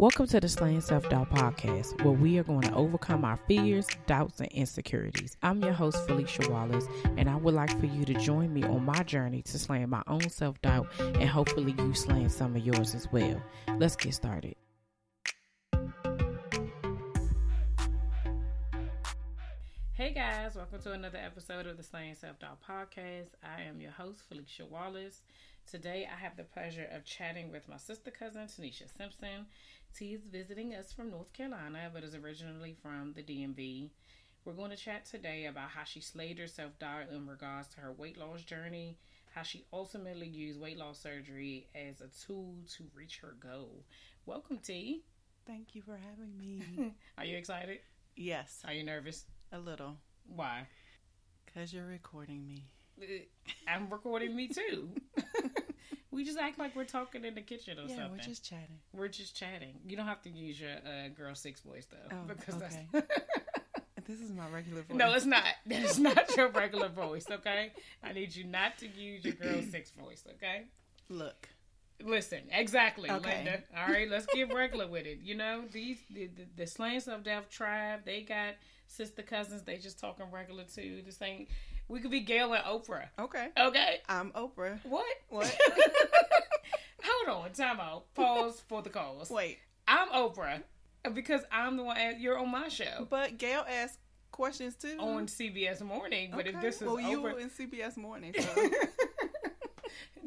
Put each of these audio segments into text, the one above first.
Welcome to the Slaying Self Doubt podcast, where we are going to overcome our fears, doubts, and insecurities. I'm your host, Felicia Wallace, and I would like for you to join me on my journey to slaying my own self doubt and hopefully you slaying some of yours as well. Let's get started. Welcome to another episode of the Slaying Self Doubt podcast. I am your host, Felicia Wallace. Today I have the pleasure of chatting with my sister cousin, Tynisha Simpson. T is visiting us from North Carolina, but is originally from the DMV. We're going to chat today about how she slayed her self doubt in regards to her weight loss journey, how she ultimately used weight loss surgery as a tool to reach her goal. Welcome, T. Thank you for having me. Are you excited? yes, Are you nervous? a little. Why? Because you're recording me. I'm recording me too. we just act like we're talking in the kitchen or yeah, something. we're just chatting. We're just chatting. You don't have to use your uh, girl six voice though, Oh, because okay. that's This is my regular voice. no, it's not. That is not your regular voice. Okay, I need you not to use your girl six voice. Okay, Look, listen exactly, Okay. Linda. All right, let's get regular with it. You know these the the, the Slaying Self Doubt tribe. They got sister cousins. They just talking regular too. This ain't. We could be Gail and Oprah. okay, Okay. I'm Oprah. What? What? Hold on, time out. Pause for the cause. Wait, I'm Oprah because I'm the one. You're on my show but Gail asked questions too. on CBS Morning. But if this is well, you Oprah, in CBS Morning. So.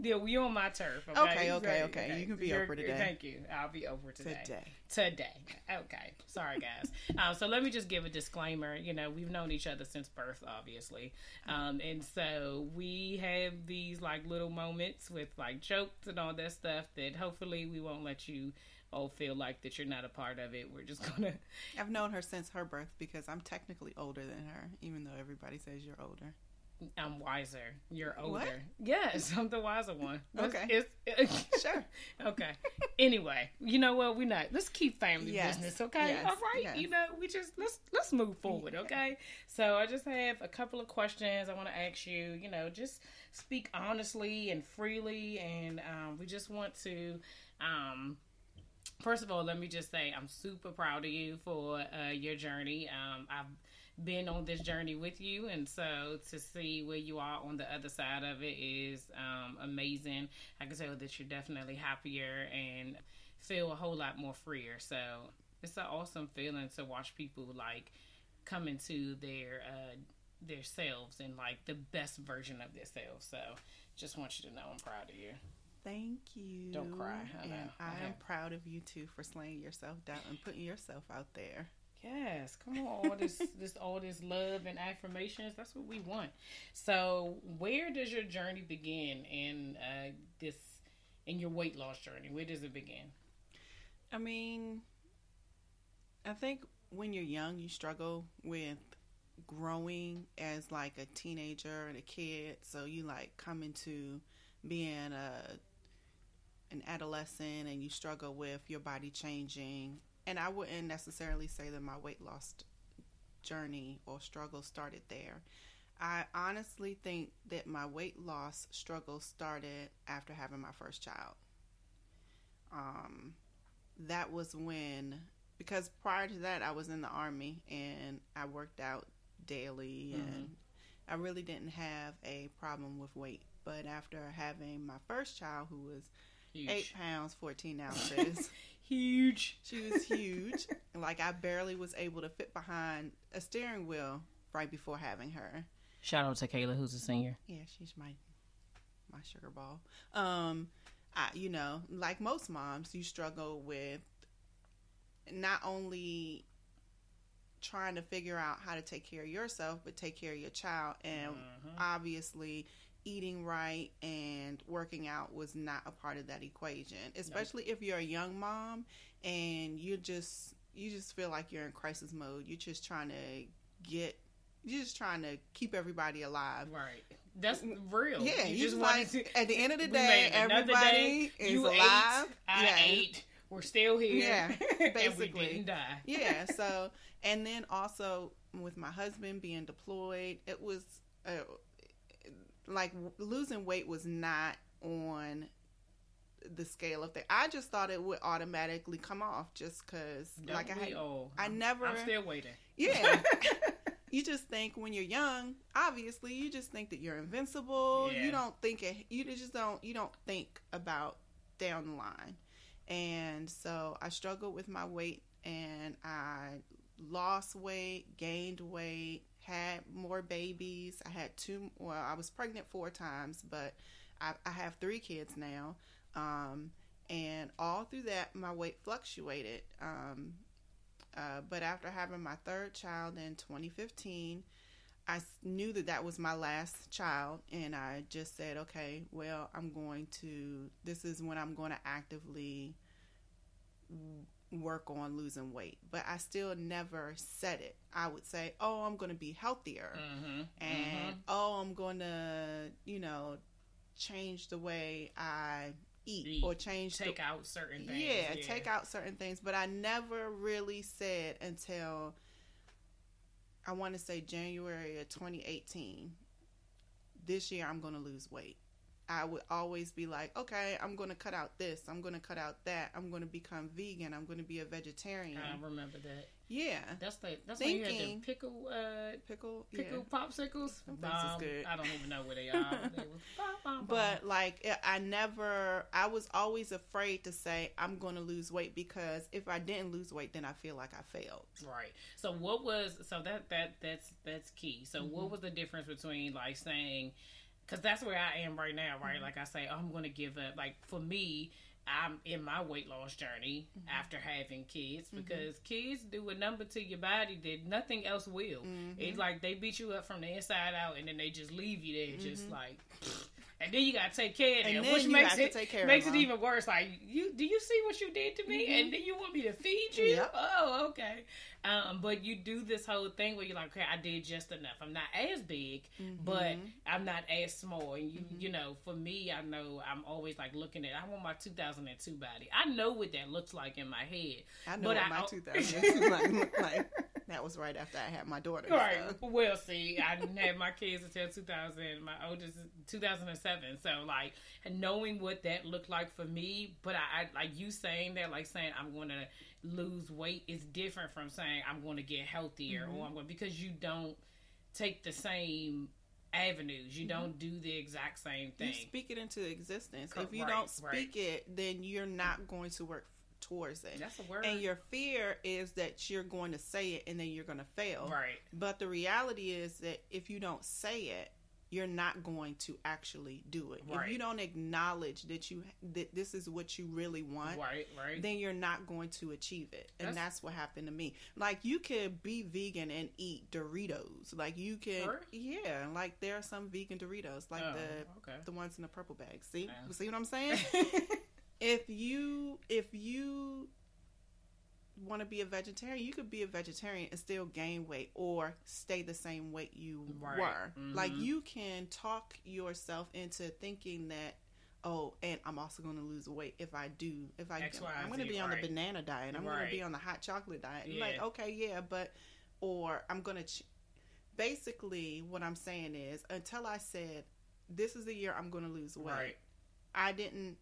yeah, we on my turf. Okay, Okay, okay, okay. You can be You're- Oprah today. Thank you. I'll be over today. Today. Today. Okay. Sorry, guys. um, so let me just give a disclaimer. You know, we've known each other since birth, obviously. Um, and so we have these like little moments with like jokes and all that stuff that hopefully we won't let you all feel like that you're not a part of it. We're just gonna I've known her since her birth because I'm technically older than her, even though everybody says you're older. I'm wiser. You're older. What? Yes, I'm the wiser one. Okay. It's, Sure. okay. Anyway, you know what? We're not. Let's keep family Yes. business, okay? Yes. All right. Yes. You know, we just let's let's move forward, okay? So I just have a couple of questions I want to ask you. You know, just speak honestly and freely, and um, we just want to. Um, First of all, let me just say I'm super proud of you for uh, your journey. Um, I've been on this journey with you, and so to see where you are on the other side of it is um, amazing. I can tell that you're definitely happier and feel a whole lot more freer. So it's an awesome feeling to watch people like come into their uh, their selves and like the best version of themselves. So just want you to know I'm proud of you. Thank you. Don't cry. I and. I, I am proud of you too for slaying yourself down and putting yourself out there. Yes, come on, all this, this, all this love and affirmations. That's what we want. So, where does your journey begin in uh, this, in your weight loss journey? Where does it begin? I mean, I think when you're young, you struggle with growing as like a teenager and a kid. So you like come into being a an adolescent and you struggle with your body changing. And I wouldn't necessarily say that my weight loss journey or struggle started there. I honestly think that my weight loss struggle started after having my first child. Um, that was when because prior to that I was in the army and I worked out daily and I really didn't have a problem with weight. But after having my first child who was Huge, eight pounds fourteen ounces, huge. she was huge. like I barely was able to fit behind a steering wheel right before having her. Shout out to Kayla, who's a senior. Yeah, she's my my sugar ball. Um, I, you know, like most moms, you struggle with not only trying to figure out how to take care of yourself, but take care of your child. And Mhm. obviously, eating right and working out was not a part of that equation. Especially if you're a young mom and you just you just feel like you're in crisis mode. You're just trying to get. You're just trying to keep everybody alive. Right. That's real. Yeah, you you just like to. at the end of the day, everybody day. is alive. Ate, I yeah, ate. We're still here. Yeah, basically. didn't die. yeah. So, and then also with my husband being deployed, it was uh, like losing weight was not on the scale of things. I just thought it would automatically come off just because, like I had, all? I never. I'm still waiting. Yeah. you just think when you're young, obviously, you just think that you're invincible. Yeah. You don't think it. You just don't. You don't think about down the line. And so I struggled with my weight, and I lost weight, gained weight, had more babies. I had two. Well, I was pregnant four times, but I, I have three kids now. Um, and all through that, my weight fluctuated. Um, uh, but after having my third child in 2015, I knew that that was my last child, and I just said, okay, well, I'm going to, this is when I'm going to actively work on losing weight. But I still never said it. I would say, oh, I'm going to be healthier, Mm-hmm. and oh, I'm going to, you know, change the way I eat, Eat. or change the take out certain things. yeah, take out certain things. But I never really said until I want to say January of 2018. This year, I'm going to lose weight. I would always be like, okay, I'm going to cut out this. I'm going to cut out that. I'm going to become vegan. I'm going to be a vegetarian. I remember that. yeah, That's the that's when you had the Thinking- pickle uh pickle. pickle yeah. popsicles. Them things is Um, good. I don't even know where they are. they was. But like I never I was always afraid to say I'm going to lose weight because if I didn't lose weight then I feel like I failed. Right. So what was so that that that's that's key. So Mm-hmm. what was the difference between like saying cuz that's where I am right now, Mm-hmm. right? Like I say oh, I'm going to give up like for me I'm in my weight loss journey Mm-hmm. after having kids because kids do a number to your body that nothing else will. Mm-hmm. It's like they beat you up from the inside out and then they just leave you there just Mm-hmm. like and then you gotta take care of And them, which makes it take care of makes it them. even worse. Like you, do you see what you did to me? And then you want me to feed you? Mm-hmm. Yep. Oh, okay. Um, but you do this whole thing where you're like, okay, I did just enough. I'm not as big, Mm-hmm. but I'm not as small. And you, you know, for me, I know I'm always like looking at. I want my 2002 body. I know what that looks like in my head. I know what I- my 2002 might look like. That was right after I had my daughter. Right. so. Well, see, I didn't have my kids until 2000. My oldest is 2007. So, like, knowing what that looked like for me, but I, I like you saying that, like saying I'm going to lose weight is different from saying I'm going to get healthier or mm-hmm. I'm going because you don't take the same avenues. You mm-hmm. don't do the exact same thing. You speak it into existence. If you right, don't right. speak it, then you're not going to work towards it. That's a word. And your fear is that you're going to say it and then you're going to fail. right. But the reality is that if you don't say it, you're not going to actually do it. Right. If you don't acknowledge that you that this is what you really want, Right. Right. then you're not going to achieve it. And That's- that's, what happened to me. Like you could be vegan and eat Doritos. Like you can Really? Yeah, like there are some vegan Doritos, like Oh, the okay. the ones in the purple bag. See? Yeah. See what I'm saying? if you if you want to be a vegetarian, you could be a vegetarian and still gain weight or stay the same weight you Right. were. Like Mhm. you can talk yourself into thinking that oh, and I'm also going to lose weight if I do. If I X, Y, I'm going to be on right. the banana diet. I'm going to be on the hot chocolate diet. Like okay, yeah, but or I'm going to ch- basically what I'm saying is until I said this is the year I'm going to lose weight. I didn't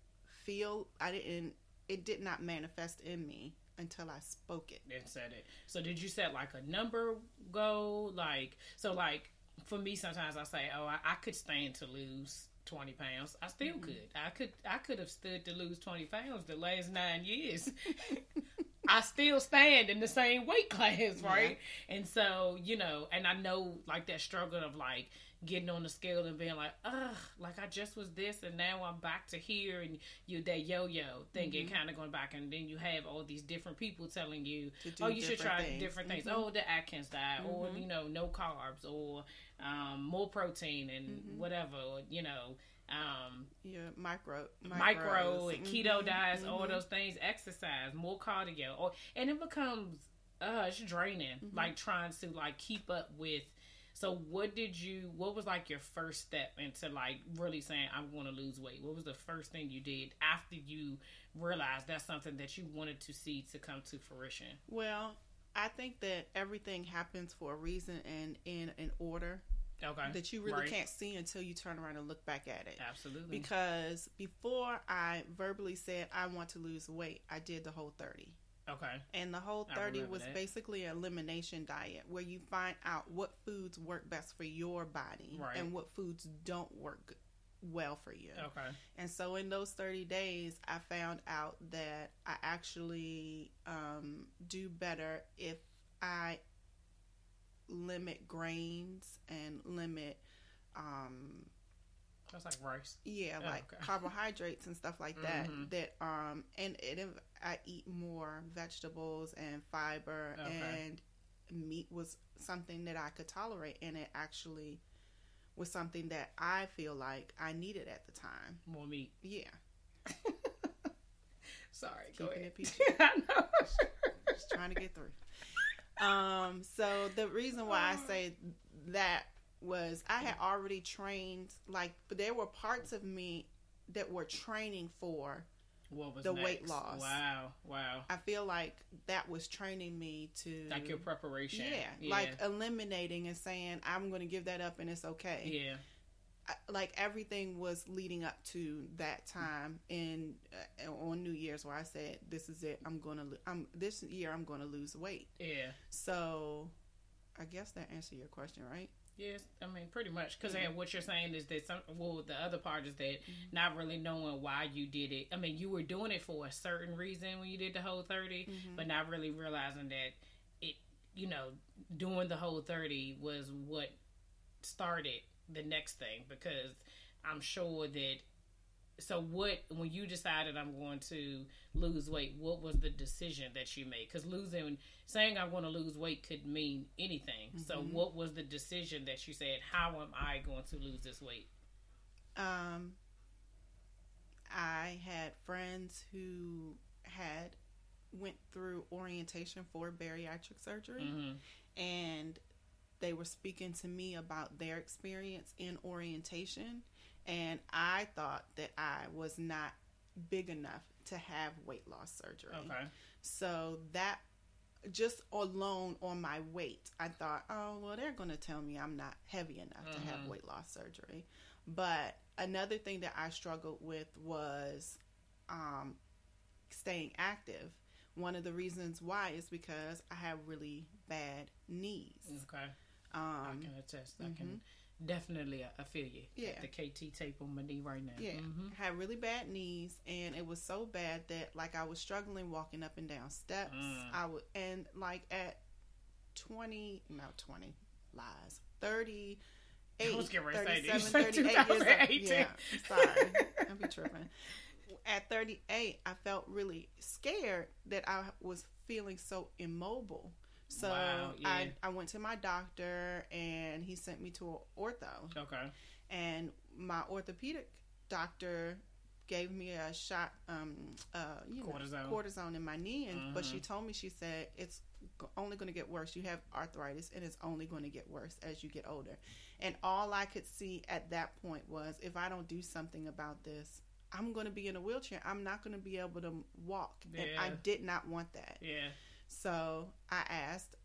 feel I didn't it did not manifest in me until I spoke it. and said it. So did you set like a number goal? Like so like for me sometimes I say, Oh, I, I could stand to lose twenty pounds. I still Mm-hmm. could. I could I could have stood to lose twenty pounds the last nine years. I still stand in the same weight class, right? And so, you know, and I know like that struggle of like getting on the scale and being like, ugh, like I just was this and now I'm back to here and you that yo yo thinking Mm-hmm. kind of going back and then you have all these different people telling you, oh, you should try things. different things. Mhm. Oh, the Atkins diet or, Mhm. you know, no carbs or um, more protein and Mhm. whatever, or, you know, um, Yeah, micro micro and keto Mhm, diets, all mhm. those things, exercise, more cardio, or and it becomes uh it's draining. Mhm. Like trying to like keep up with. So what did you? What was like your first step into like really saying I'm going to lose weight? What was the first thing you did after you realized that's something that you wanted to see to come to fruition? Well, I think that everything happens for a reason and in an order. Okay. that you really Right. can't see until you turn around and look back at it. Absolutely. Because before I verbally said I want to lose weight, I did the whole 30. okay. And the whole 30 was that. basically an elimination diet where you find out what foods work best for your body Right. and what foods don't work well for you. Okay. And so in those 30 days, I found out that I actually um, do better if I limit grains and limit, um, That's like rice. yeah, Oh, like okay. carbohydrates and stuff like that. Mhm. That um, and it, if I eat more vegetables and fiber Okay. and meat was something that I could tolerate, and it actually was something that I feel like I needed at the time. More meat. Yeah. Sorry. Go Keeping ahead. it PG. I know. just trying to get through. Um, so the reason why I say that was I had already trained, like, but there were parts of me that were training for. What was The next? weight loss. Wow. Wow. I feel like that was training me to, Like your preparation. yeah, like eliminating and saying I'm going to give that up and it's okay. yeah. I- like everything was leading up to that time in uh, on New Year's where I said, "This is it. I'm gonna. Lo- I'm this year. I'm gonna lose weight." Yeah. So, I guess that answered your question, right? Yes, I mean pretty much because Mhm. what you're saying is that some. Well, the other part is that Mm-hmm. not really knowing why you did it. I mean, you were doing it for a certain reason when you did the whole 30 Mm-hmm. but not really realizing that it. You know, doing the whole thirty was what started the next thing because I'm sure that. So what when you decided I'm going to lose weight? What was the decision that you made? Because losing, saying I'm going to lose weight could mean anything. So Mhm. what was the decision that you said? How am I going to lose this weight? Um, I had friends who had went through orientation for bariatric surgery, Mm-hmm. and they were speaking to me about their experience in orientation, and I thought that I was not big enough to have weight loss surgery. Okay. So that just alone on my weight, I thought, oh, well, they're going to tell me I'm not heavy enough to have Mhm. weight loss surgery. But another thing that I struggled with was um, staying active. One of the reasons why is because I have really bad knees. Okay. I Um, can attest. I can definitely. I feel you. Yeah. The KT tape on my knee right now. Yeah, hmm had really bad knees, and it was so bad that like I was struggling walking up and down steps. Mm. I would, and like at twenty, no twenty, lies, thirty. I was getting ready to say, 37, did you say 38 years old. Yeah, sorry, I'll be tripping. At 38, I felt really scared that I was feeling so immobile. So Wow, yeah. I, I went to my doctor and he sent me to an ortho Okay. and my orthopedic doctor gave me a shot um uh you know, Cortisone. cortisone in my knee and but she Mhm. told me she said it's only going to get worse you have arthritis and it's only going to get worse as you get older and all i could see at that point was if i don't do something about this i'm going to be in a wheelchair i'm not going to be able to walk and i did not want that Yeah. So I asked,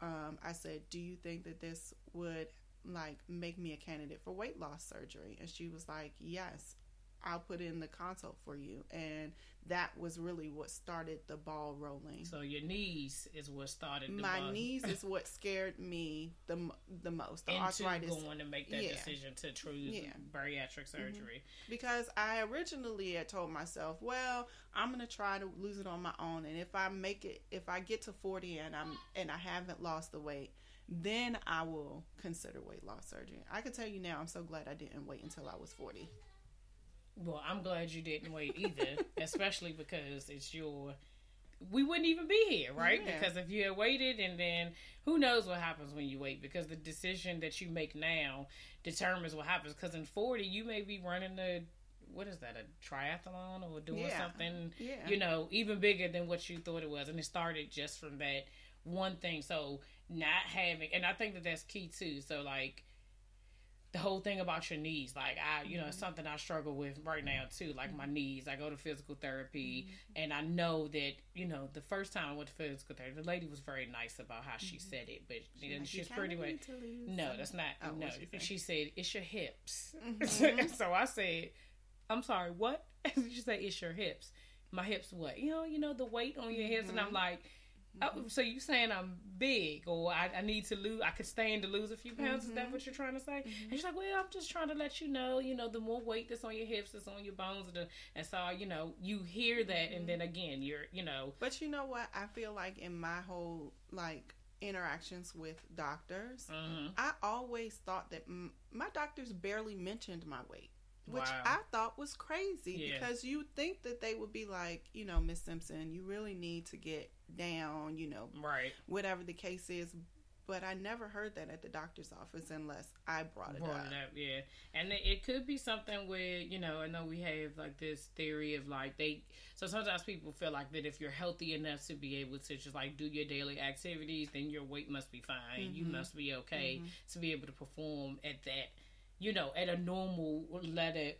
um, I said, Do you think that this would like make me a candidate for weight loss surgery? And she was like, Yes, I'll put in the consult for you. And that was really what started the ball rolling. So your knees is what started the My knees is what scared me the the most. The into arthritis going to make that Yeah. decision to choose Yeah. Mm-hmm. bariatric surgery. because I originally had told myself, well, I'm gonna try to lose it on my own, and if I make it, if I get to 40 and I'm and I haven't lost the weight, then I will consider weight loss surgery. I can tell you now, I'm so glad I didn't wait until I was 40. Well, I'm glad you didn't wait either, especially because it's your. We wouldn't even be here, right? Yeah. Because if you had waited, and then who knows what happens when you wait? Because the decision that you make now determines what happens. Because in 40, you may be running a what is that a triathlon or doing Yeah. something Yeah, you know, even bigger than what you thought it was. And it started just from that one thing. So not having, and I think that that's key too. So like, the whole thing about your knees, like I, you know, it's mm-hmm. something I struggle with right now too. Like my mm-hmm. knees, I go to physical therapy, mm-hmm. and I know that you know the first time I went to physical therapy, the lady was very nice about how she said it, but She like, she's pretty much need to lose no, some." that's not Oh, no. she? She said it's your hips. So I said, I'm sorry, what? she said it's your hips. My hips, what? You know, you know the weight on your hips, and I'm Mhm. Like. Oh, so you saying I'm big, or I, I need to lose? I could stand to lose a few pounds. Is that Mhm. what you're trying to say? Mhm. And she's like, "Well, I'm just trying to let you know, you know, the more weight that's on your hips, that's on your bones, and, the, and so you know, you hear that, and then again, you're, you know, But you know what? I feel like in my whole like interactions with doctors, mhm. I always thought that m- my doctors barely mentioned my weight, which Wow. I thought was crazy Yeah. because you think that they would be like, you know, Miss Simpson, you really need to get down, you know, right, whatever the case is. But I never heard that at the doctor's office unless I brought it brought up. it up, yeah. And it, it could be something where you know, I know we have like this theory of like they. So sometimes people feel like that if you're healthy enough to be able to just like do your daily activities, then your weight must be fine. You Mhm. must be okay Mhm. to be able to perform at that, you know, at a normal letter,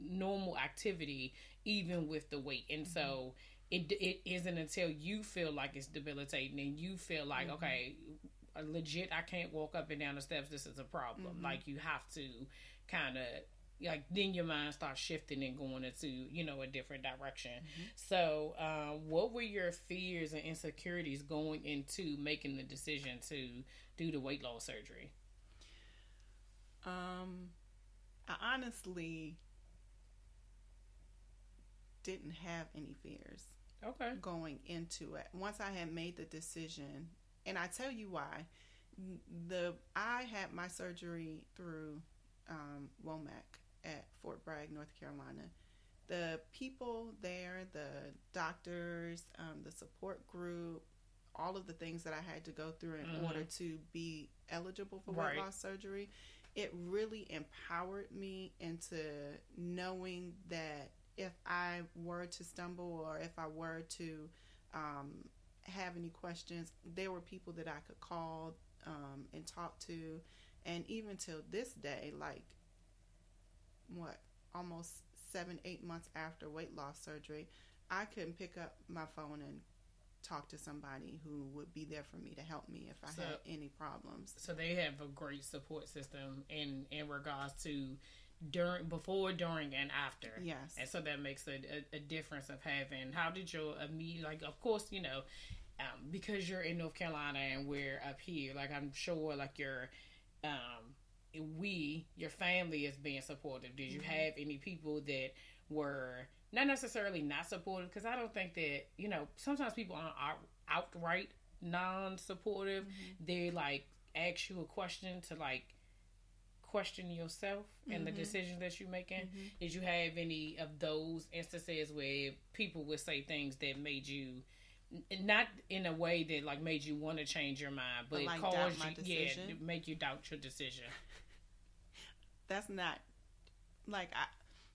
normal activity, even with the weight. And so it it isn't until you feel like it's debilitating and you feel like Mhm. okay, legit, I can't walk up and down the steps. This is a problem. Mhm. Like you have to kind of. Like then your mind starts shifting and going into you know a different direction. Mhm. So, uh, what were your fears and insecurities going into making the decision to do the weight loss surgery? Um, I honestly didn't have any fears. Okay. going into it. Once I had made the decision, and I tell you why. The I had my surgery through um, Womack at Fort Bragg, North Carolina. The people there, the doctors, um, the support group, all of the things that I had to go through in Mhm. order to be eligible for Right. weight loss surgery, it really empowered me into knowing that if I were to stumble or if I were to um, have any questions, there were people that I could call um, and talk to. And even till this day, like what, almost seven, eight months after weight loss surgery, I couldn't pick up my phone and talk to somebody who would be there for me to help me if I So- had any problems. So they have a great support system in in regards to during, before, during, and after. Yes. And so that makes a, a, a difference of having. How did your immediate like? Of course, you know, um, because you're in North Carolina and we're up here. Like I'm sure, like your, um, we, your family is being supportive. Did you Mhm. have any people that were not necessarily not supportive? Because I don't think that you know sometimes people aren't out, outright non-supportive. Mm-hmm. They like ask you a question to like question yourself and the Mhm. decisions that you're making. Mhm. Did you have any of those instances where people would say things that made you not in a way that like made you want to change your mind, but, But, like, caused you yeah, decision? make you doubt your decision? that's not like I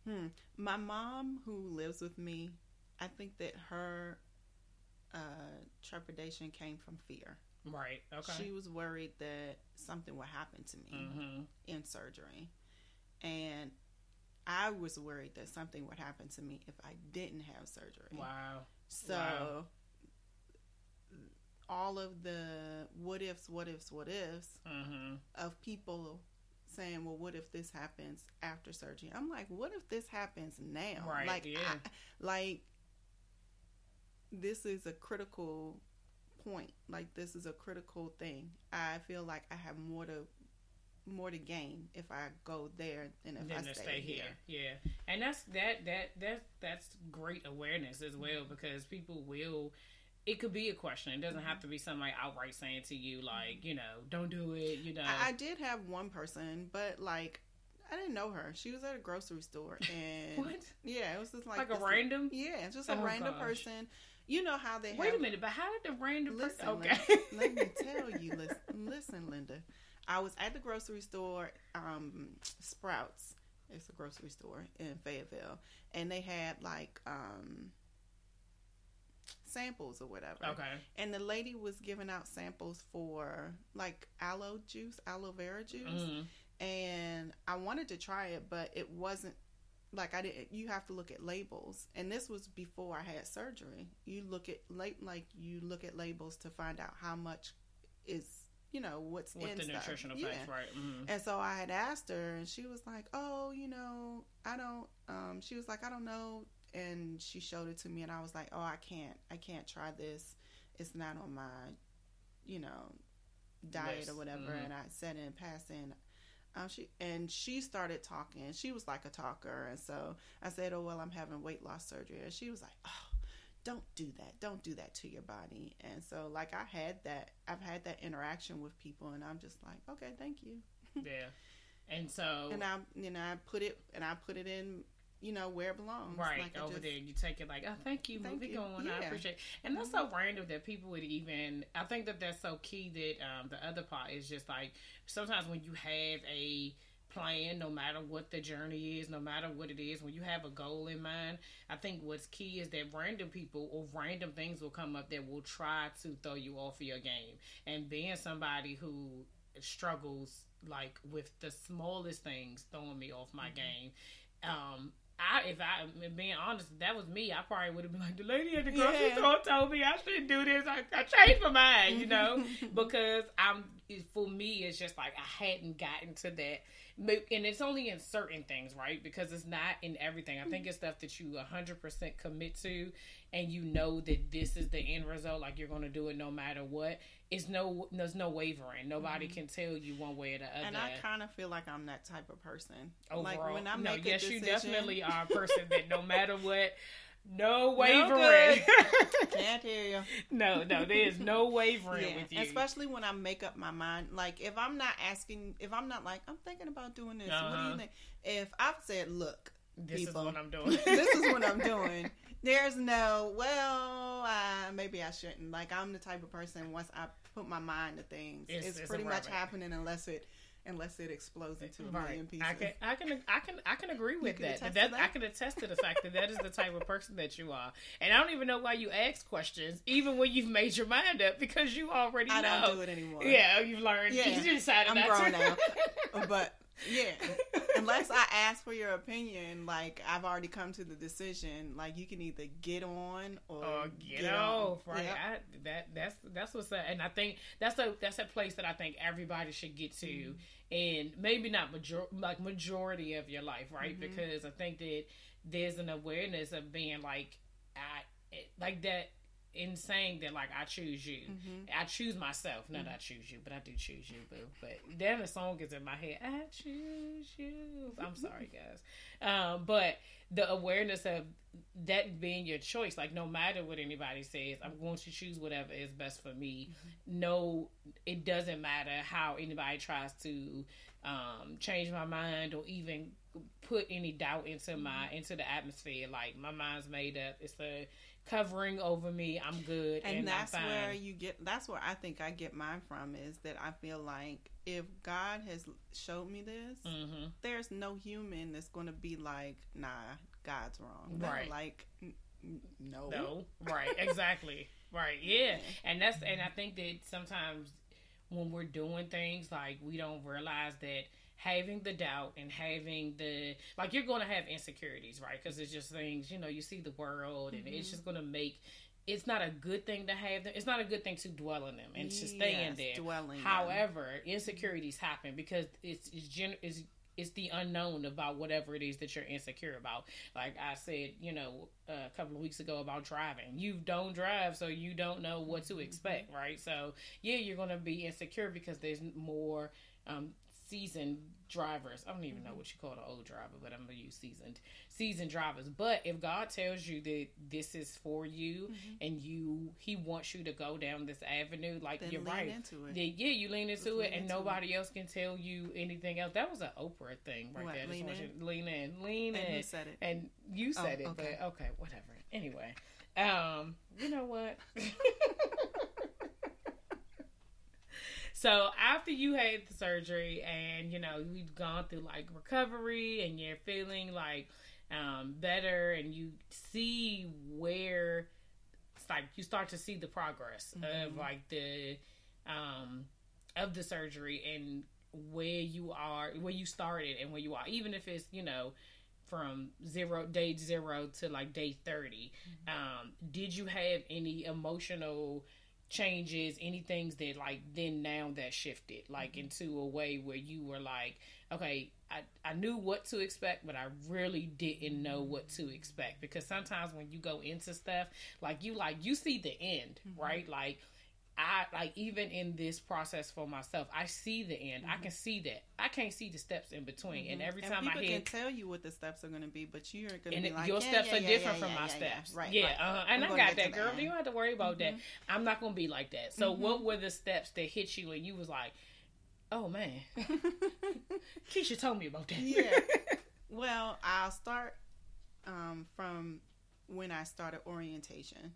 hmm my mom who lives with me I think that her uh trepidation came from fear. Right. Okay. She was worried that something would happen to me mm-hmm. in surgery. And I was worried that something would happen to me if I didn't have surgery. Wow. So Wow. all of the what ifs, what ifs, what ifs Mm-hmm. of people saying, "Well, what if this happens after surgery?" I'm like, "What if this happens now?" Right, Like, yeah. I, like this is a critical point. Like, this is a critical thing. I feel like I have more to more to gain if I go there than if Than I to stay, stay here. here. Yeah. And that's that that that that's great awareness as well because people will it could be a question. It doesn't have to be somebody outright saying to you like, you know, don't do it, you know. I, I did have one person, but like. I didn't know her. She was at a grocery store, and what? yeah, it was just like Like, a this- random? Yeah, it's just a Oh, random gosh. person. You know how they Wait have a minute, but how did the random Listen, person Okay. Let, let me tell you. Listen, listen, Linda. I was at the grocery store, um, Sprouts. It's a grocery store in Fayetteville, and they had like um, samples or whatever. Okay. And the lady was giving out samples for like aloe juice, aloe vera juice, Mhm. and I wanted to try it, but it wasn't like I didn't. You have to look at labels, and this was before I had surgery. You look at late, like you look at labels to find out how much is you know what's What in the stuff. nutritional Yeah. facts, right? hmm And so I had asked her, and she was like, "Oh, you know, I don't." Um, she was like, "I don't know," and she showed it to me, and I was like, "Oh, I can't, I can't try this. It's not on my, you know, diet or whatever." Mhm. And I said in passing, um, she and she started talking. She was like a talker, and so I said, "Oh, well, I'm having weight loss surgery," and she was like, "Oh." Don't do that. Don't do that to your body. And so, like, I had that. I've had that interaction with people, and I'm just like, okay, thank you Yeah. And so, and I, you know, I put it and I put it in, you know, where it belongs. right Like, over just- there, you take it like, oh, thank you, Thank moving you. I Yeah. appreciate. And that's so random that people would even. I think that that's so key. That um, the other part is just like sometimes when you have a plan, no matter what the journey is, no matter what it is, when you have a goal in mind, I think what's key is that random people or random things will come up that will try to throw you off of your game. And being somebody who struggles like with the smallest things throwing me off my game. Um, I if I being honest, if that was me, I probably would have been like the lady at the grocery Yeah. store told me I shouldn't do this. I, I changed my mind, you know, because I'm for me it's just like I hadn't gotten to that, and it's only in certain things, right? Because it's not in everything. I think it's stuff that you 100 percent commit to, and you know that this is the end result. Like you're going to do it no matter what. It's no there's no wavering. Nobody can tell you one way or the other. Mm-hmm. and I kind of feel like I'm that type of person. overall. Like when I no, make yes, a you definitely are a person that no matter what, no No wavering. Can't hear you. no, no, there is no wavering Yeah, with you. especially when I make up my mind. Like if I'm not asking, if I'm not like I'm thinking about doing this. What do Uh-huh. you think? If I've said, look, this people. is what I'm doing. this is what I'm doing. There's no, well, uh, maybe I shouldn't. Like I'm the type of person once I put my mind to things, It's- it's, it's pretty much happening unless it unless it explodes into a Right. million pieces. I can, I can, I can, I can agree with can that. That, I can attest to the fact that that is the type of person that you are. And I don't even know why you ask questions, even when you've made your mind up, because you already I know. don't do it anymore. Yeah, you've learned. Yeah. You decided I'm grown to. now. But yeah, unless I ask for your opinion, like I've already come to the decision. Like you can either get on or, or get, off, right? Yep. I, that that's that's what's up, and I think that's a that's a place that I think everybody should get to, Mm-hmm. and maybe not major like majority of your life, right? Mm-hmm. Because I think that there's an awareness of being like I like that in saying that like I choose you, Mm-hmm. I choose myself, not I choose you, but I do choose you, boo. But then the song is in my head. I choose you. I'm sorry, guys. Um, but the awareness of that being your choice, like no matter what anybody says, I'm going to choose whatever is best for me. No, it doesn't matter how anybody tries to um, change my mind or even put any doubt into my into the atmosphere. Like my mind's made up. It's a covering over me. I'm good, and, and that's where you get that's where i think i get mine from is that i feel like if god has showed me this hmm there's no human that's going to be like nah god's wrong. Right. like n- n- no. No, right, exactly, right, yeah, and that's and I think that sometimes when we're doing things like we don't realize that having the doubt and having the like you're going to have insecurities, right? Because it's just things you know you see the world and it's just mm-hmm. going to make it's not a good thing to have them. It's not a good thing to dwell in them and to stay in there. dwelling in. However, mm-hmm. insecurities happen because it's it's gen- is it's the unknown about whatever it is that you're insecure about. Like I said, you know, a couple of weeks ago about driving. You don't drive, so you don't know what to mm-hmm. expect, right? So yeah, you're gonna be insecure because there's more um, seasoned drivers. I don't even know what you call an old driver, but I'm gonna use seasoned seasoned drivers. But if God tells you that this is for you and you He wants you to go down this avenue, like then you're lean right. into it Yeah, yeah, you lean into lean it, and into nobody else can tell you anything else. That was an Oprah thing right What, there. I just lean in? you lean in, lean and in, who said it and you said Oh, it, okay. but okay, whatever. Anyway, um, you know what? so after you had the surgery, and you know we've gone through like recovery, and you're feeling like um, better, and you see where it's like you start to see the progress of Mm-hmm. like the um of the surgery and where you are, where you started, and where you are, even if it's you know from zero day zero to like day 30 um did you have any emotional changes any things that like then now that shifted like mm-hmm. into a way where you were like okay I, I knew what to expect but i really didn't know what to expect. Because sometimes when you go into stuff like you like you see the end mm-hmm. right? Like I like even in this process for myself, I see the end. I can see that. I can't see the steps in between. And every And time I people hear can tell you what the steps are going to be, but you're going to be like, your yeah, steps yeah, are yeah, different from my steps. Right. yeah, right. uh-huh. and I'm I got that, girl. You don't have to worry about that. Mm-hmm. I'm not gonna be like that. So, what were the steps that hit you and you was like, "Oh man, Keisha told me about that." Yeah. Well, I'll start um, from when I started orientation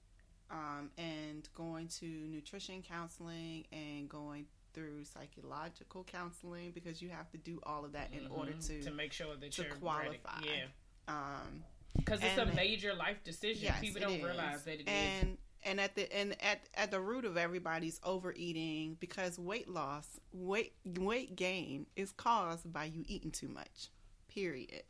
um, and going to nutrition counseling and going through psychological counseling because you have to do all of that in order Mhm. to, to make sure that to you're qualify. Ready. Yeah, um, because it's a major life decision. yes, People don't is. realize that it is. and and at the and at at the root of everybody's overeating because weight loss weight weight gain is caused by you eating too much period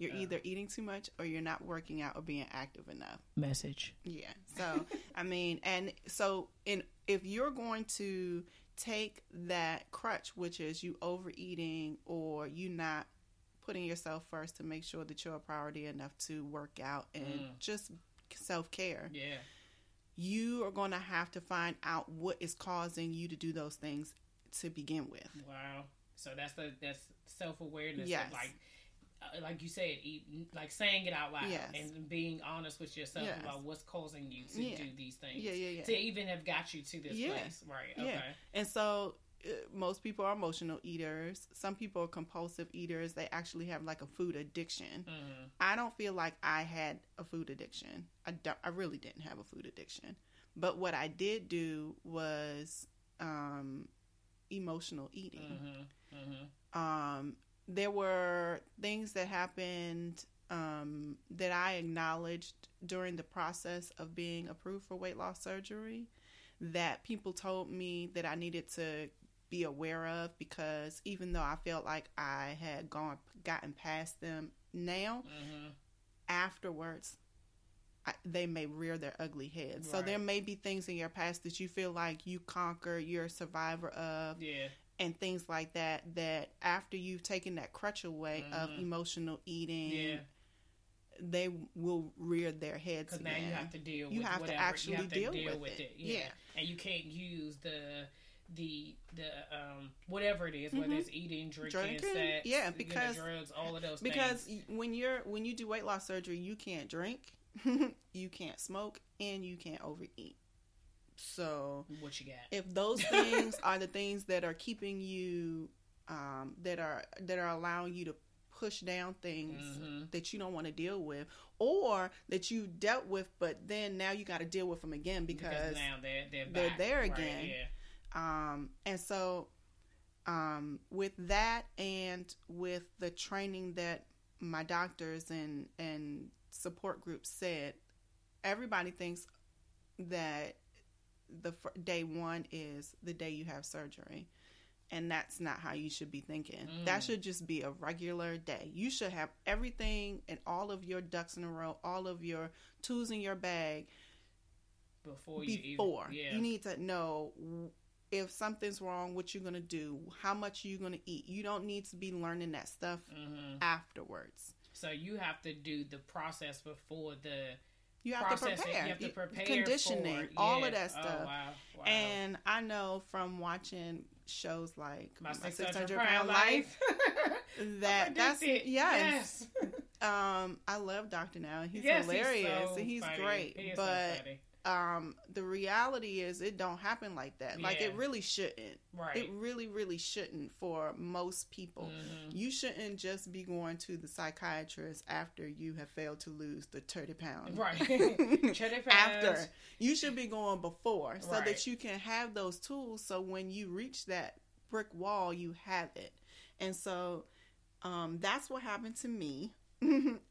you're Yeah. either eating too much or you're not working out or being active enough Message. yeah so i mean and so in if you're going to take that crutch which is you overeating or you not putting yourself first to make sure that you're a priority enough to work out and Mm. just self-care Yeah. you are going to have to find out what is causing you to do those things to begin with. Wow. So that's the that's self awareness. Yes. Like like you said, like saying it out loud Yes. and being honest with yourself Yes. about what's causing you to Yeah. do these things. Yeah, yeah, yeah. To even have got you to this Yeah. place, right? Yeah. Okay. And so uh, most people are emotional eaters. Some people are compulsive eaters. They actually have like a food addiction. hmm I don't feel like I had a food addiction. I don't, I really didn't have a food addiction. But what I did do was um, emotional eating. hmm hmm um, there were things that happened um, that I acknowledged during the process of being approved for weight loss surgery that people told me that I needed to be aware of because even though I felt like I had gone gotten past them now hmm afterwards I, they may rear their ugly heads. So there may be things in your past that you feel like you conquer, you're a survivor of, Yeah. And things like that that after you've taken that crutch away of Mhm. emotional eating Yeah. they will rear their heads Because now you have to deal. You with have to whatever. actually you have to deal deal with with it. Yeah. Yeah. And you can't use the the the um whatever it is, whether Mhm. it's eating, drinking, Drinking, sex, yeah, you know, because- drugs, all of those because things. when you're when you do weight loss surgery you can't drink you can't smoke and you can't overeat so What you got? if those things are the things that are keeping you um, that are that are allowing you to push down things Mhm. that you don't want to deal with or that you dealt with but then now you got to deal with them again because, now they're they're, they're back, there right, again. Yeah. um and so um with that and with the training that my doctors and and support groups said everybody thinks that the fir- day one is the day you have surgery and that's not how you should be thinking that Mm. should just be a regular day you should have everything and all of your ducks in a row all of your tools in your bag Before you before. even, yeah. You need to know if something's wrong, what you're gonna do, how much you're gonna eat. You don't need to be learning that stuff hmm afterwards. So you have to do the process before the You have process. to prepare. You have to prepare conditioning, for it. all of that Oh, stuff. wow. Wow. And I know from watching shows like my My 600 600 pound life. that that's yes. yes. Um, I love Dr. Now. He's Yes, hilarious. so He's, great. He is so but funny. Um, the reality is, it don't happen like that. Like it really shouldn't. right. It really, really shouldn't for most people. Mhm. You shouldn't just be going to the psychiatrist after you have failed to lose the 30 pounds. Right. Cheddar after. You should be going before so Right. that you can have those tools so when you reach that brick wall, you have it. And so um, that's what happened to me.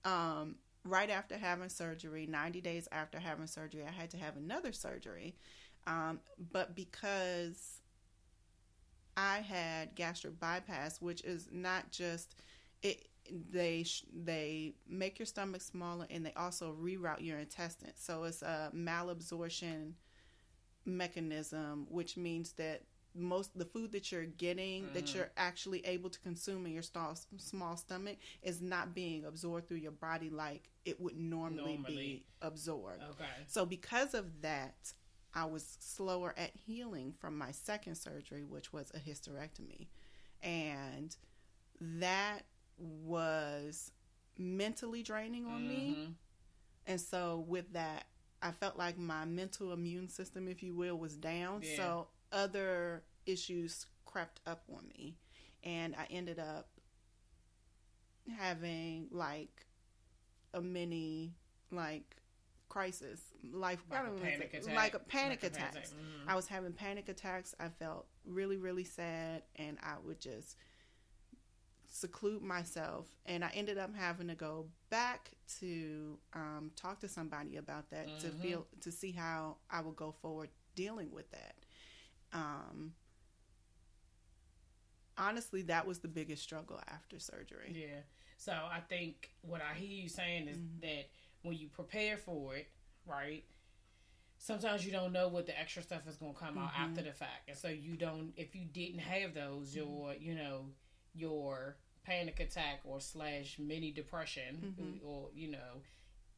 um, right after having surgery, 90 days after having surgery, I had to have another surgery. Um, but because I had gastric bypass, which is not just it. They they make your stomach smaller and they also reroute your intestines. So it's a malabsorption mechanism, which means that most the food that you're getting mm-hmm. that you're actually able to consume in your small, small stomach is not being absorbed through your body like it would normally, normally. be absorbed. Okay. So because of that, I was slower at healing from my second surgery, which was a hysterectomy. And that was mentally draining on mm-hmm. me. And so with that, I felt like my mental immune system, if you will, was down. Yeah. So other issues crept up on me. And I ended up having like a mini like crisis, life like a panic attack. like a panic like attack. Mm-hmm. I was having panic attacks. I felt really really sad, and I would just seclude myself. And I ended up having to go back to um, talk to somebody about that mm-hmm. to feel to see how I would go forward dealing with that. Um, honestly, that was the biggest struggle after surgery. Yeah. So I think what I hear you saying is mm-hmm. that when you prepare for it, right? Sometimes you don't know what the extra stuff is going to come mm-hmm. out after the fact, and so you don't. If you didn't have those, mm-hmm. your you know your panic attack or slash mini depression, mm-hmm. or you know,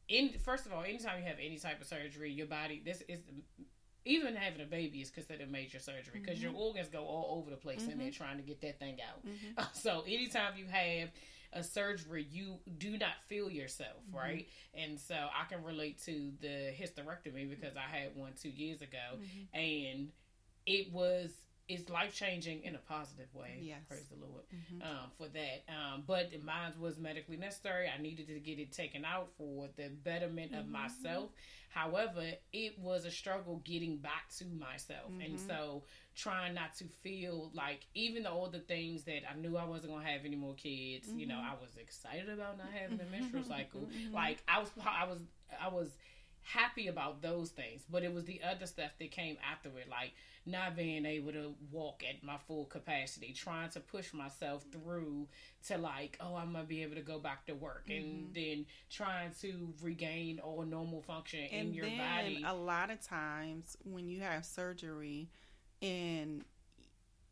in first of all, anytime you have any type of surgery, your body this is even having a baby is considered major surgery because mm-hmm. your organs go all over the place mm-hmm. and they're trying to get that thing out. Mm-hmm. So anytime you have a surgery, you do not feel yourself, mm-hmm. right? And so I can relate to the hysterectomy because I had one two years ago, mm-hmm. and it was it's life changing in a positive way. Yes. Praise the Lord mm-hmm. um, for that. Um, but mine was medically necessary. I needed to get it taken out for the betterment of mm-hmm. myself. However, it was a struggle getting back to myself. Mm-hmm. And so trying not to feel like even though all the things that I knew I wasn't gonna have any more kids, you know, mm-hmm. I was excited about not having a menstrual cycle. Mm-hmm. Like I was I was I was happy about those things, but it was the other stuff that came after it, like not being able to walk at my full capacity, trying to push myself through to like, oh, I'm gonna be able to go back to work, mm-hmm. and then trying to regain all normal function and in your body. A lot of times when you have surgery, and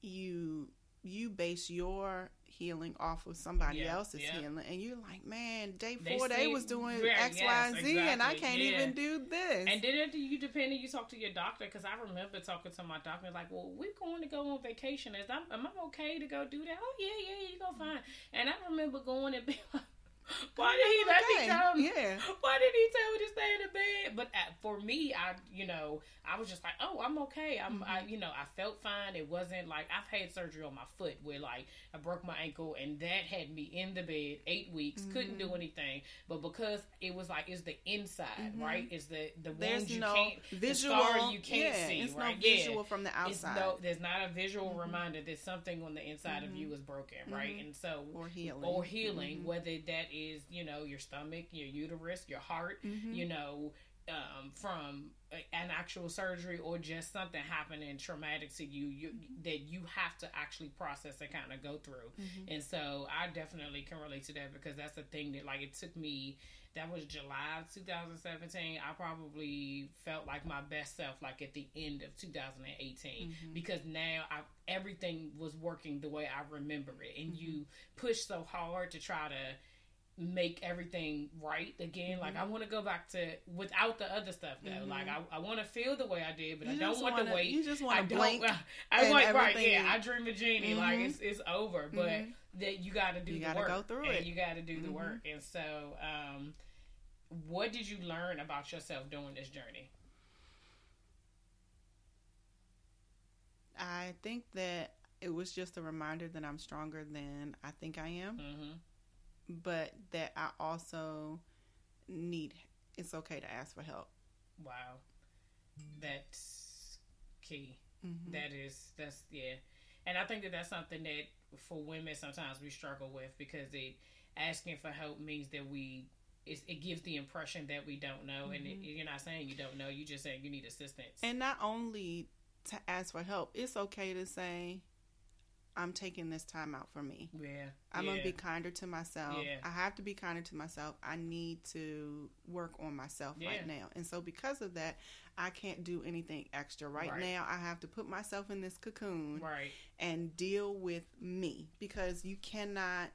you you base your healing off of somebody yeah, else's yeah. healing, and you're like, man, day four they, they was doing X, yes, Y, and Z, exactly. and I can't yeah. even do this. And then it, you depend, you talk to your doctor because I remember talking to my doctor like, well, we're going to go on vacation. Is I'm, am I okay to go do that? Oh yeah, yeah, you go fine. And I remember going and being like. Why did he let me come? Yeah. Why did he tell me to stay in the bed? But uh, for me, I, you know, I was just like, oh, I'm okay. I'm, mm-hmm. I, you know, I felt fine. It wasn't like I've had surgery on my foot where like I broke my ankle and that had me in the bed eight weeks, mm-hmm. couldn't do mm-hmm. anything. But because it was like it's the inside, mm-hmm. right? Is the the there's you no can't visual you can't yeah, see, it's right? No visual yeah. from the outside. No, there's not a visual mm-hmm. reminder that something on the inside of you mm-hmm. is broken, right? And so or healing or healing, whether that is you know your stomach, your uterus, your heart, you know um, from an actual surgery or just something happening traumatic to you, you that you have to actually process and kind of go through. Mm-hmm. And so I definitely can relate to that because that's the thing that like it took me. That was July 2017. I probably felt like my best self like at the end of 2018 mm-hmm. because now I everything was working the way I remember it, and mm-hmm. you push so hard to try to make everything right again. Mm-hmm. Like I want to go back to without the other stuff though. Mm-hmm. Like I, I want to feel the way I did, but you I don't want wanna, wait. You just want to blink. I want right. Yeah, I dream of Jeannie. Mm-hmm. Like it's it's over, but mm-hmm. that you got to do you the gotta work. Go through and it. You got to do the mm-hmm. work. And so, um, what did you learn about yourself during this journey? I think that it was just a reminder that I'm stronger than I think I am. Mm-hmm but that I also need it's okay to ask for help. Wow. That's key. Mm-hmm. That is that's yeah. And I think that that's something that for women sometimes we struggle with because it asking for help means that we it gives the impression that we don't know, mm-hmm. and it, you're not saying you don't know. You just saying you need assistance. And not only to ask for help, it's okay to say, I'm taking this time out for me. Yeah. I'm yeah. gonna be kinder to myself. Yeah. I have to be kinder to myself. I need to work on myself right now. And so because of that, I can't do anything extra. Right, Right. now I have to put myself in this cocoon Right. and deal with me because you cannot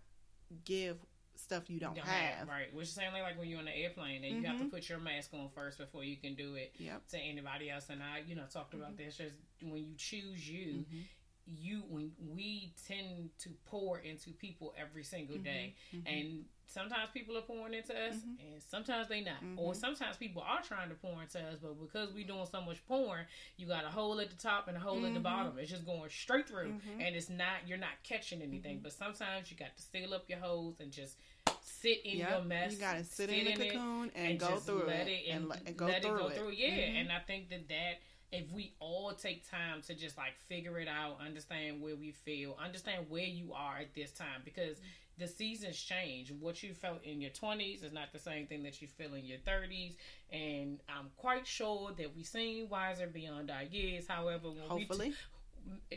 give stuff you don't, Don't have. Right. Which is same like when you're on the airplane and you have to Mhm. put your mask on first before you can do it Yep. to anybody else. And I, you know, talked about Mm-hmm. this. Just when you choose you, Mhm. You when we tend to pour into people every single day, Mhm. and sometimes people are pouring into us, Mhm. and sometimes they not. Or Mhm. sometimes people are trying to pour into us, but because we doing so much pouring, you got a hole at the top and a hole at the Mhm. bottom. It's just going straight through, Mhm. and it's not you're not catching anything. But sometimes you got to seal up your holes and just sit in Yep. your mess. You gotta sit in the cocoon and, and go through let it, it and, let it go let through it go through. Yeah, and I think that that if we all take time to just like figure it out, understand where we feel, understand where you are at this time, because the seasons change. What you felt in your twenties is not the same thing that you feel in your thirties, and I'm quite sure that we seen wiser beyond our years. However, when we Hopefully.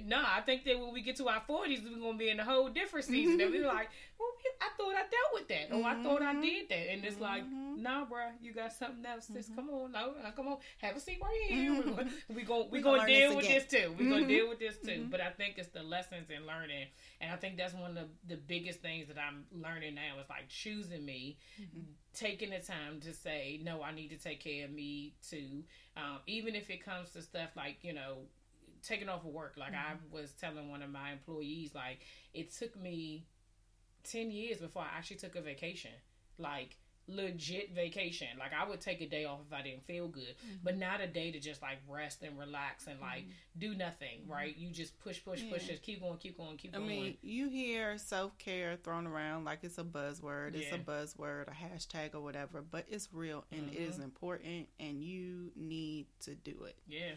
No, I think that when we get to our forties, we're gonna be in a whole different season. And we're mm-hmm. like, well, I thought I dealt with that, or I thought I did mm-hmm. that, and it's like, Mhm. nah, bro, you got something else. Just mm-hmm. come on, no, uh, come on, have a seat right here. We're gonna we gonna, we We gonna, gonna deal this with this too. We're gonna deal with this too. But I think it's the lessons in learning, and I think that's one of the biggest things that I'm learning now is like choosing me taking the time to say no i need to take care of me too. Um, even if it comes to stuff like you know taking off of work. Like i mm-hmm. was telling one of my employees like it took me 10 years before i actually took a vacation. Like legit vacation. Like i would take a day off if i didn't feel good. Mm-hmm. But not a day to just like rest and relax and like mm-hmm. do nothing right? You just push push push just keep going keep going keep I going. mean, you hear self care thrown around like it's a buzzword. It's a buzzword, a hashtag, or whatever, but it's real and it is Mhm. important, and you need to do it. yeah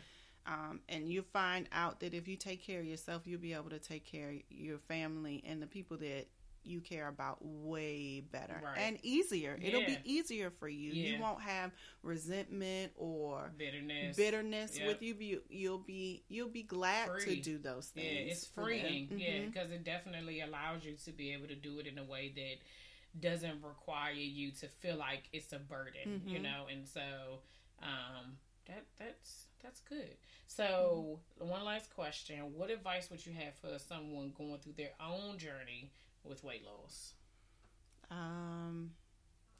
Um, and you find out that if you take care of yourself, you'll be able to take care of your family and the people that you care about way better Right. and easier. It'll be easier for you. You won't have resentment or bitterness bitterness Yep. with you. You- You'll be you'll be glad Free. to do those things. Yeah, it's freeing. Yeah, Mhm. because it definitely allows you to be able to do it in a way that doesn't require you to feel like it's a burden, you Mhm. know. And so, um, that that's that's good. So, one last question: What advice would you have for someone going through their own journey with weight loss? Um,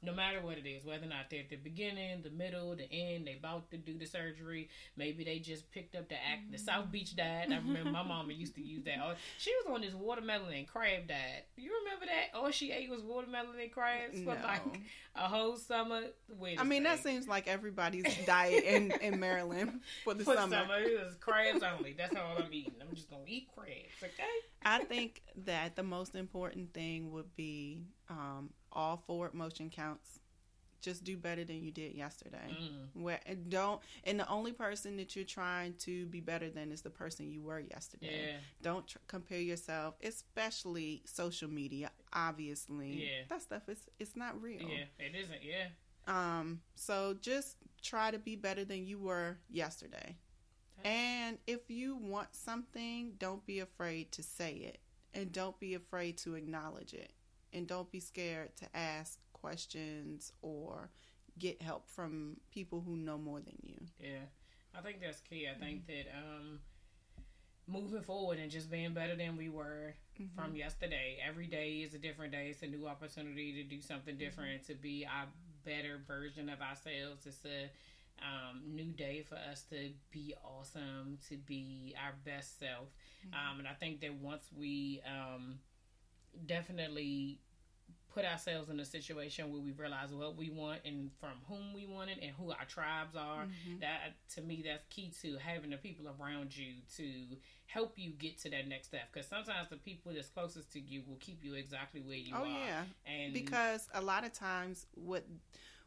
no matter what it is, whether or not they're at the beginning, the middle, the end, they about to do the surgery. Maybe they just picked up the act, the South Beach diet. I remember my mama used to use that. Oh, she was on this watermelon and crab diet. You remember that? All she ate was watermelon and crabs for No. like a whole summer. Wait, I mean, that seems like everybody's diet in, in Maryland for the for summer. summer. It was crabs only. That's all I'm eating. I'm just gonna eat crabs. Okay. I think that the most important thing would be um, all forward motion counts. Just do better than you did yesterday. Mm. Where and don't and the only person that you're trying to be better than is the person you were yesterday. Yeah. Don't tr- compare yourself, especially social media. Obviously, Yeah. that stuff is it's not real. Yeah. It isn't. Yeah. Um, so just try to be better than you were yesterday. And if you want something, don't be afraid to say it. And don't be afraid to acknowledge it. And don't be scared to ask questions or get help from people who know more than you. Yeah, I think that's key. I think that um, moving forward and just being better than we were from yesterday. Every day is a different day. It's a new opportunity to do something different, to be our better version of ourselves. It's a um, new day for us to be awesome, to be our best self. Um, and I think that once we um, definitely put ourselves in a situation where we realize what we want and from whom we want it and who our tribes are. Mm-hmm. that to me that's key to having the people around you to help you get to that next step. Because sometimes the people that's closest to you will keep you exactly where you Oh are. yeah, and because a lot of times what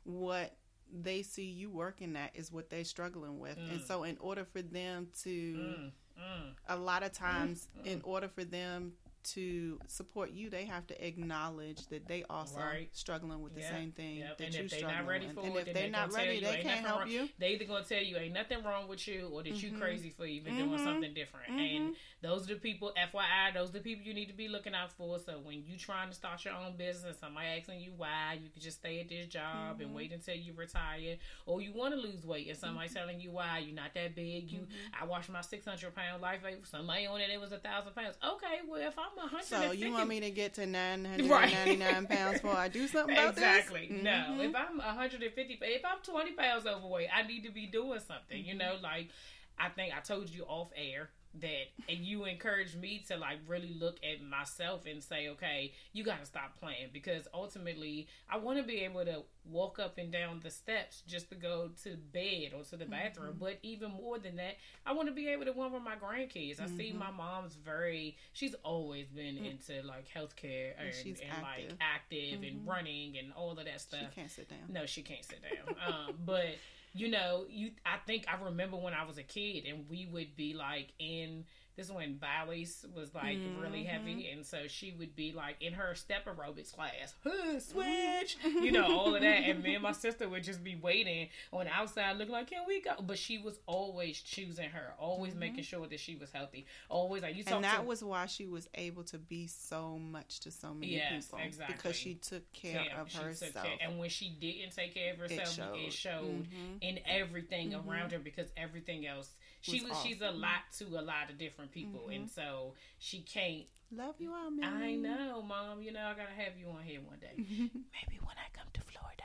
what they see you working at is what they're struggling with, and Mm. so in order for them to mm, mm, a lot of times Mm, in order for them to support you, they have to acknowledge that they also Right. struggling with the Yeah. same thing Yep. that And you if they're struggling not ready with. for and it, if they're they not ready, you they can't help wrong. you. They either gonna tell you ain't nothing wrong with you, or that you Mhm. crazy for even doing Mhm. something different. And those are the people, FYI, those are the people you need to be looking out for. So when you trying to start your own business, somebody asking you why, you can just stay at this job and Mhm. wait until you retire, or you want to lose weight, and somebody telling you why you're not that big. You, I watched my 600 pound life. weight. Somebody on it, it was a thousand pounds. Okay, well if I'm hundred, So you want me to get to 999 Right. and ninety nine pounds before I do something about exactly. this? No, Mhm. if I'm 150, if I'm 20 pounds overweight, I need to be doing something. You Mm-hmm. know, like I think I told you off air that, and you encouraged me to like really look at myself and say, okay, you got to stop playing because ultimately, I want to be able to walk up and down the steps just to go to bed or to the bathroom. Mm-hmm. But even more than that, I want to be able to one with my grandkids. I see Mm-hmm. my mom's very, she's always been into like healthcare and, and like active. active Mhm. and running and all of that She stuff. can't sit down. No, she can't sit down. um, but you know, you I think I remember when I was a kid and we would be like in this is when Bowie's was like really Mm-hmm. heavy and so she would be like in her step aerobics class, huh, switch, you know, all of that. And me and my sister would just be waiting on the outside looking like, Can we go? But she was always choosing her, always making sure that she was healthy. Always like you Mm-hmm. and that to was why she was able to be so much to so many Yes, people exactly. because she took care Yeah, of herself. care- and when she didn't take care of herself, it showed, showed. Mhm. in everything around her because everything else she Was was. off. She's a lot to a lot of different people, and so she can't. Love you all, Millie. I know, mom. You know, I gotta have you on here one day. Maybe when I come to Florida.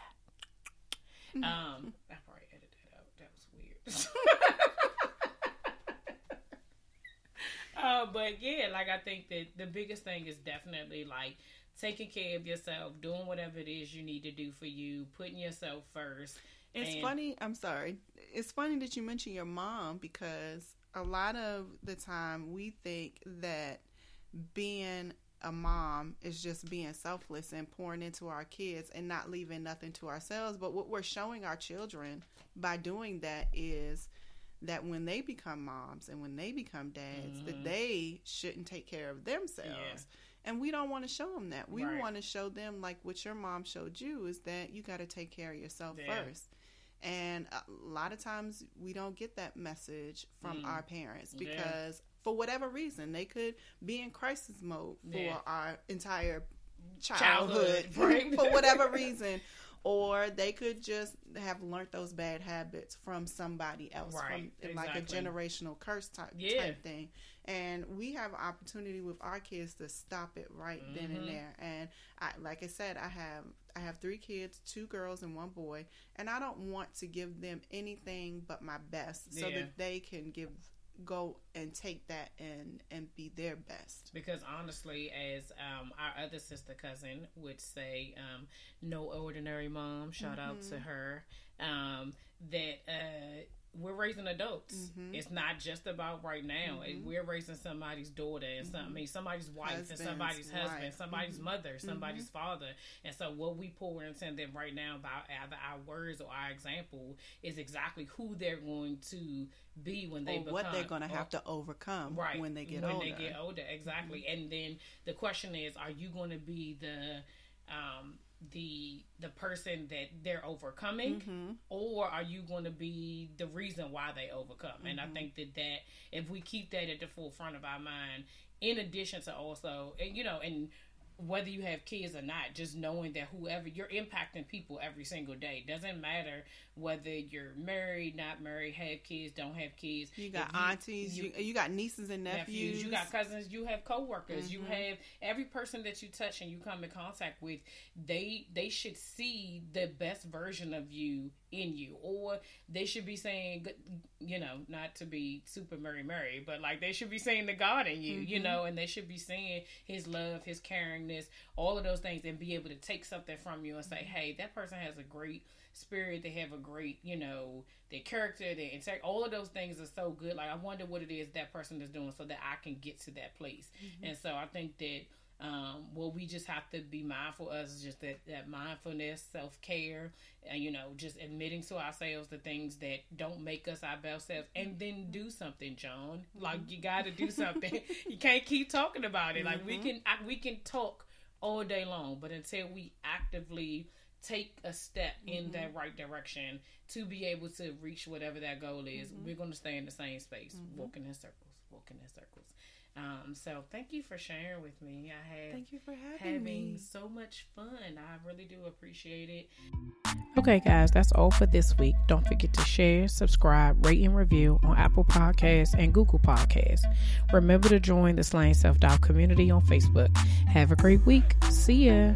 Um, I probably edit that out. That was weird. uh, but yeah, like I think that the biggest thing is definitely like taking care of yourself, doing whatever it is you need to do for you, putting yourself first. It's And- funny. I'm sorry. It's funny that you mention your mom because a lot of the time we think that being a mom is just being selfless and pouring into our kids and not leaving nothing to ourselves. But what we're showing our children by doing that is that when they become moms and when they become dads, that they shouldn't take care of themselves. Mm-hmm. Yeah. And we don't want to show them that. We Right. want to show them like what your mom showed you is that you got to take care of yourself Yeah. first. And a lot of times we don't get that message from Mm. our parents Yeah. because for whatever reason they could be in crisis mode for Yeah. our entire Childhood, childhood, right. for whatever reason. Or they could just have learned those bad habits from somebody else, Right, from like a generational curse type, Yeah. type thing. And we have an opportunity with our kids to stop it right then Mhm. and there. And I, like I said, I have I have three kids, two girls and one boy, and I don't want to give them anything but my best, so Yeah. that they can give go and take that and and be their best. because honestly, as um, our other sister cousin would say, um, no ordinary mom. Shout out to her. Um, that uh, we're raising adults. Mhm. It's not just about right now. Mhm. We're raising somebody's daughter and some, I mean, somebody's wife Husband's and somebody's husband, wife. somebody's mother, somebody's father. And so, what we pour into them right now about either our words or our example is exactly who they're going to be when they or become what they're going to have to overcome right when they get when older. Mm-hmm. they get older exactly and then the question is are you going to be the um the the person that they're overcoming Mhm. or are you going to be the reason why they overcome and i Mm-hmm. think that that if we keep that at the forefront of our mind in addition to also and you know and whether you have kids or not just knowing that whoever you're impacting people every single day doesn't matter whether you're married not married have kids don't have kids You got If aunties, you, you, got nieces and nephews. nephews. You got cousins. You have coworkers. You Mhm. have every person that you touch and you come in contact with. They they should see the best version of you in you, or they should be saying, you know, not to be super Mary Mary, but like they should be saying the God in you, you Mhm. know, and they should be seeing His love, His caringness, all of those things, and be able to take something from you and say, hey, that person has a great spirit. They have a great, you know, their character, their integrity. All of those things are so good. Like I wonder what it is that person is doing so that I can get to that place. Mm-hmm. And so I think that Um, what we just have to be mindful of just that, that mindfulness, self care, and you know, just admitting to ourselves the things that don't make us our best selves, and then do something, John. Like you got to do something. you can't keep talking about it. Like we can, I, we can talk all day long, but until we actively take a step in mm-hmm. that right direction to be able to reach whatever that goal is, mm-hmm. we're going to stay in the same space, mm-hmm. walking in circles, walking in circles. Um, so thank you for sharing with me. I had thank you for having, having me. so much fun. I really do appreciate it. Okay, guys, that's all for this week. Don't forget to share, subscribe, rate, and review on Apple Podcasts and Google Podcasts. Remember to join the Slaying Self Doubt community on Facebook. Have a great week. See ya.